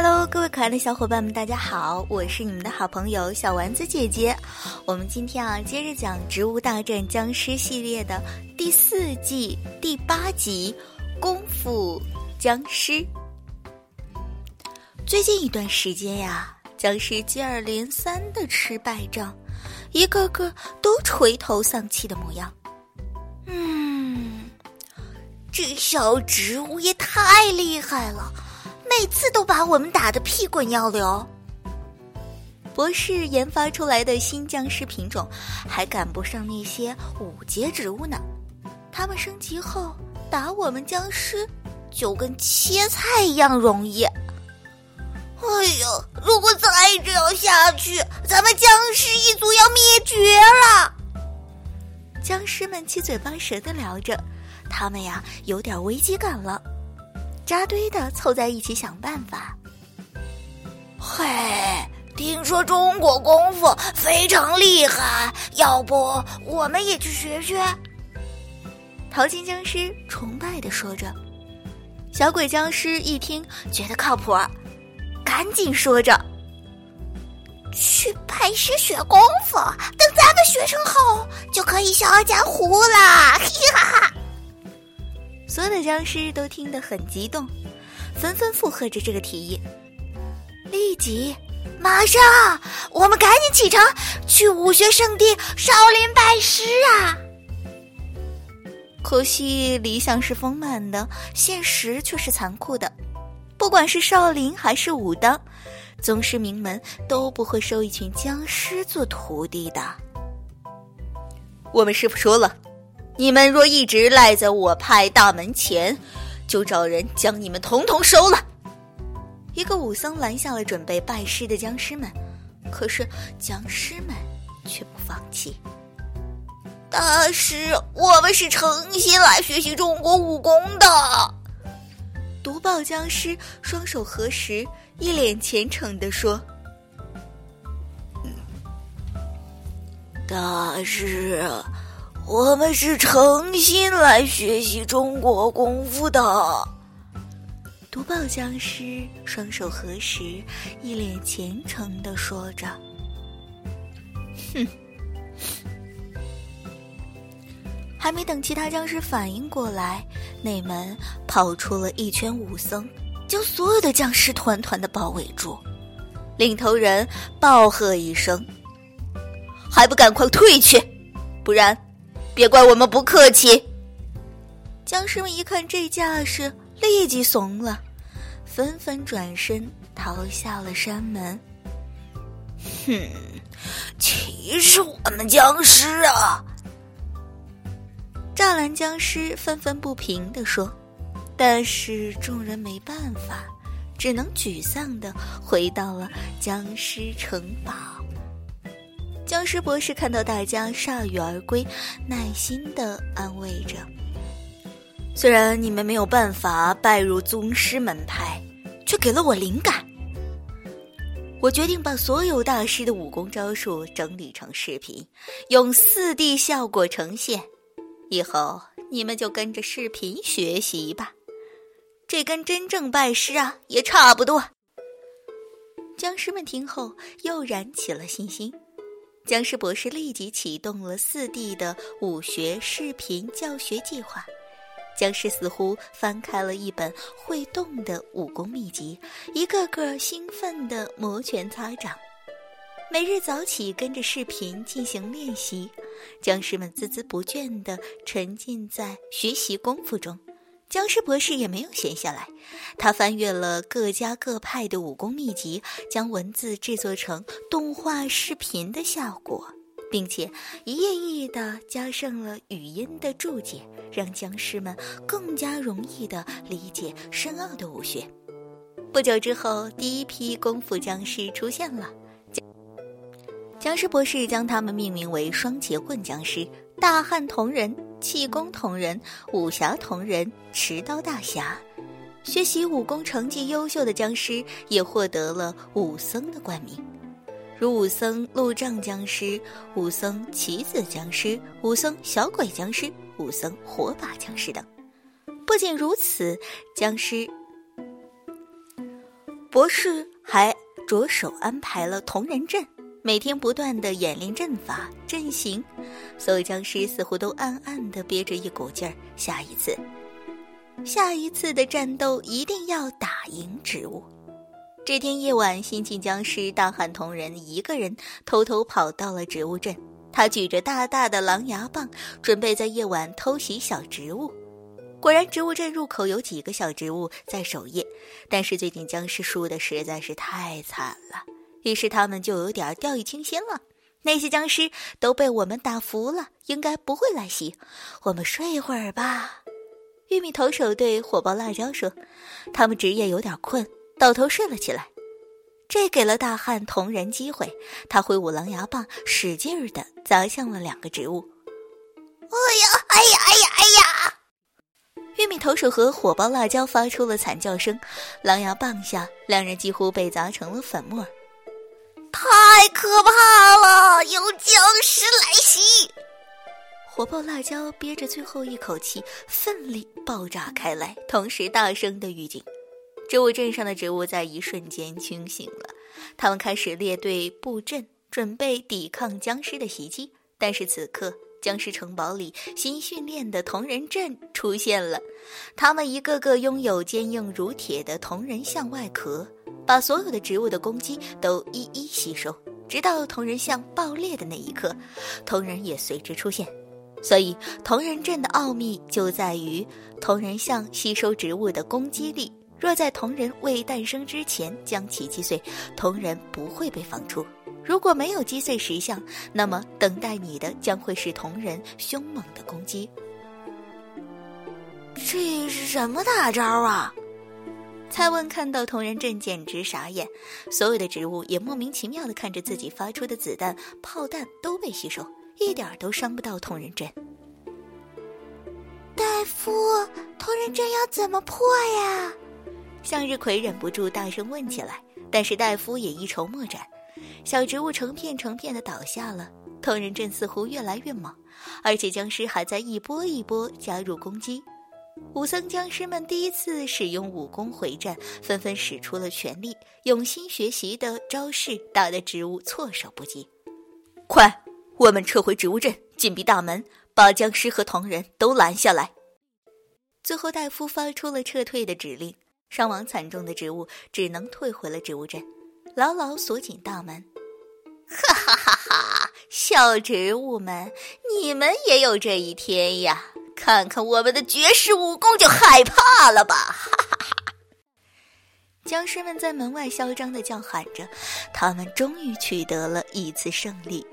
Hello，各位可爱的小伙伴们，大家好，我是你们的好朋友小丸子姐姐。我们今天啊，接着讲《植物大战僵尸》系列的第四季第八集《功夫僵尸》。最近一段时间呀，僵尸接二连三的吃败仗，一个个都垂头丧气的模样。嗯，这小植物也太厉害了。每次都把我们打得屁滚尿流。博士研发出来的新僵尸品种还赶不上那些五阶植物呢，他们升级后打我们僵尸就跟切菜一样容易。哎呀，如果再这样下去，咱们僵尸一族要灭绝了！僵尸们七嘴八舌的聊着，他们呀有点危机感了。扎堆的凑在一起想办法。嘿，听说中国功夫非常厉害，要不我们也去学学？淘金僵尸崇拜的说着。小鬼僵尸一听觉得靠谱，赶紧说着：“去拜师学功夫，等咱们学成后，就可以笑傲江湖啦！” 哈哈。所有的僵尸都听得很激动，纷纷附和着这个提议。立即，马上，我们赶紧启程去武学圣地少林拜师啊！可惜理想是丰满的，现实却是残酷的。不管是少林还是武当，宗师名门都不会收一群僵尸做徒弟的。我们师傅说了。你们若一直赖在我派大门前，就找人将你们统统收了。一个武僧拦下了准备拜师的僵尸们，可是僵尸们却不放弃。大师，我们是诚心来学习中国武功的。毒爆僵尸双手合十，一脸虔诚的说：“大师。”我们是诚心来学习中国功夫的。毒爆僵尸双手合十，一脸虔诚的说着：“哼！”还没等其他僵尸反应过来，内门跑出了一圈武僧，将所有的僵尸团团的包围住。领头人暴喝一声：“还不赶快退去，不然！”别怪我们不客气。僵尸们一看这架势，立即怂了，纷纷转身逃下了山门。哼，歧视我们僵尸啊！栅栏僵尸愤愤不平地说。但是众人没办法，只能沮丧的回到了僵尸城堡。僵尸博士看到大家铩羽而归，耐心的安慰着：“虽然你们没有办法拜入宗师门派，却给了我灵感。我决定把所有大师的武功招数整理成视频，用四 D 效果呈现。以后你们就跟着视频学习吧，这跟真正拜师啊也差不多。”僵尸们听后又燃起了信心。僵尸博士立即启动了四 D 的武学视频教学计划。僵尸似乎翻开了一本会动的武功秘籍，一个个兴奋地摩拳擦掌。每日早起跟着视频进行练习，僵尸们孜孜不倦地沉浸在学习功夫中。僵尸博士也没有闲下来，他翻阅了各家各派的武功秘籍，将文字制作成动画视频的效果，并且一页一页的加上了语音的注解，让僵尸们更加容易的理解深奥的武学。不久之后，第一批功夫僵尸出现了，僵尸博士将他们命名为“双截棍僵尸”、“大汉同人”。气功同人、武侠同人、持刀大侠，学习武功成绩优秀的僵尸也获得了武僧的冠名，如武僧路障僵尸、武僧棋子僵尸、武僧小鬼僵尸、武僧火把僵尸等。不仅如此，僵尸博士还着手安排了同人阵，每天不断的演练阵法阵型。所有僵尸似乎都暗暗的憋着一股劲儿，下一次，下一次的战斗一定要打赢植物。这天夜晚，新晋僵尸大汉同人一个人偷偷跑到了植物镇，他举着大大的狼牙棒，准备在夜晚偷袭小植物。果然，植物镇入口有几个小植物在守夜，但是最近僵尸输的实在是太惨了，于是他们就有点掉以轻心了。那些僵尸都被我们打服了，应该不会来袭。我们睡一会儿吧。玉米投手对火爆辣椒说：“他们职业有点困，倒头睡了起来。”这给了大汉同人机会，他挥舞狼牙棒，使劲儿的砸向了两个植物。哎呀！哎呀！哎呀！哎呀！玉米投手和火爆辣椒发出了惨叫声，狼牙棒下，两人几乎被砸成了粉末。太可怕了！有僵尸来袭！火爆辣椒憋着最后一口气，奋力爆炸开来，同时大声的预警。植物镇上的植物在一瞬间清醒了，他们开始列队布阵，准备抵抗僵尸的袭击。但是此刻。僵尸城堡里新训练的同人阵出现了，他们一个个拥有坚硬如铁的同人像外壳，把所有的植物的攻击都一一吸收，直到同人像爆裂的那一刻，同人也随之出现。所以，同人阵的奥秘就在于同人像吸收植物的攻击力。若在同人未诞生之前将其击碎，同人不会被放出。如果没有击碎石像，那么等待你的将会是同人凶猛的攻击。这是什么大招啊？蔡问看到同人阵简直傻眼，所有的植物也莫名其妙的看着自己发出的子弹、炮弹都被吸收，一点都伤不到同人阵。大夫，同人阵要怎么破呀？向日葵忍不住大声问起来，但是大夫也一筹莫展。小植物成片成片的倒下了，同人阵似乎越来越猛，而且僵尸还在一波一波加入攻击。武僧僵尸们第一次使用武功回战，纷纷使出了全力，用新学习的招式打得植物措手不及。快，我们撤回植物阵，紧闭大门，把僵尸和同人都拦下来。最后，戴夫发出了撤退的指令，伤亡惨重的植物只能退回了植物阵。牢牢锁紧大门，哈哈哈哈！小植物们，你们也有这一天呀！看看我们的绝世武功，就害怕了吧！哈哈哈！僵尸们在门外嚣张的叫喊着，他们终于取得了一次胜利。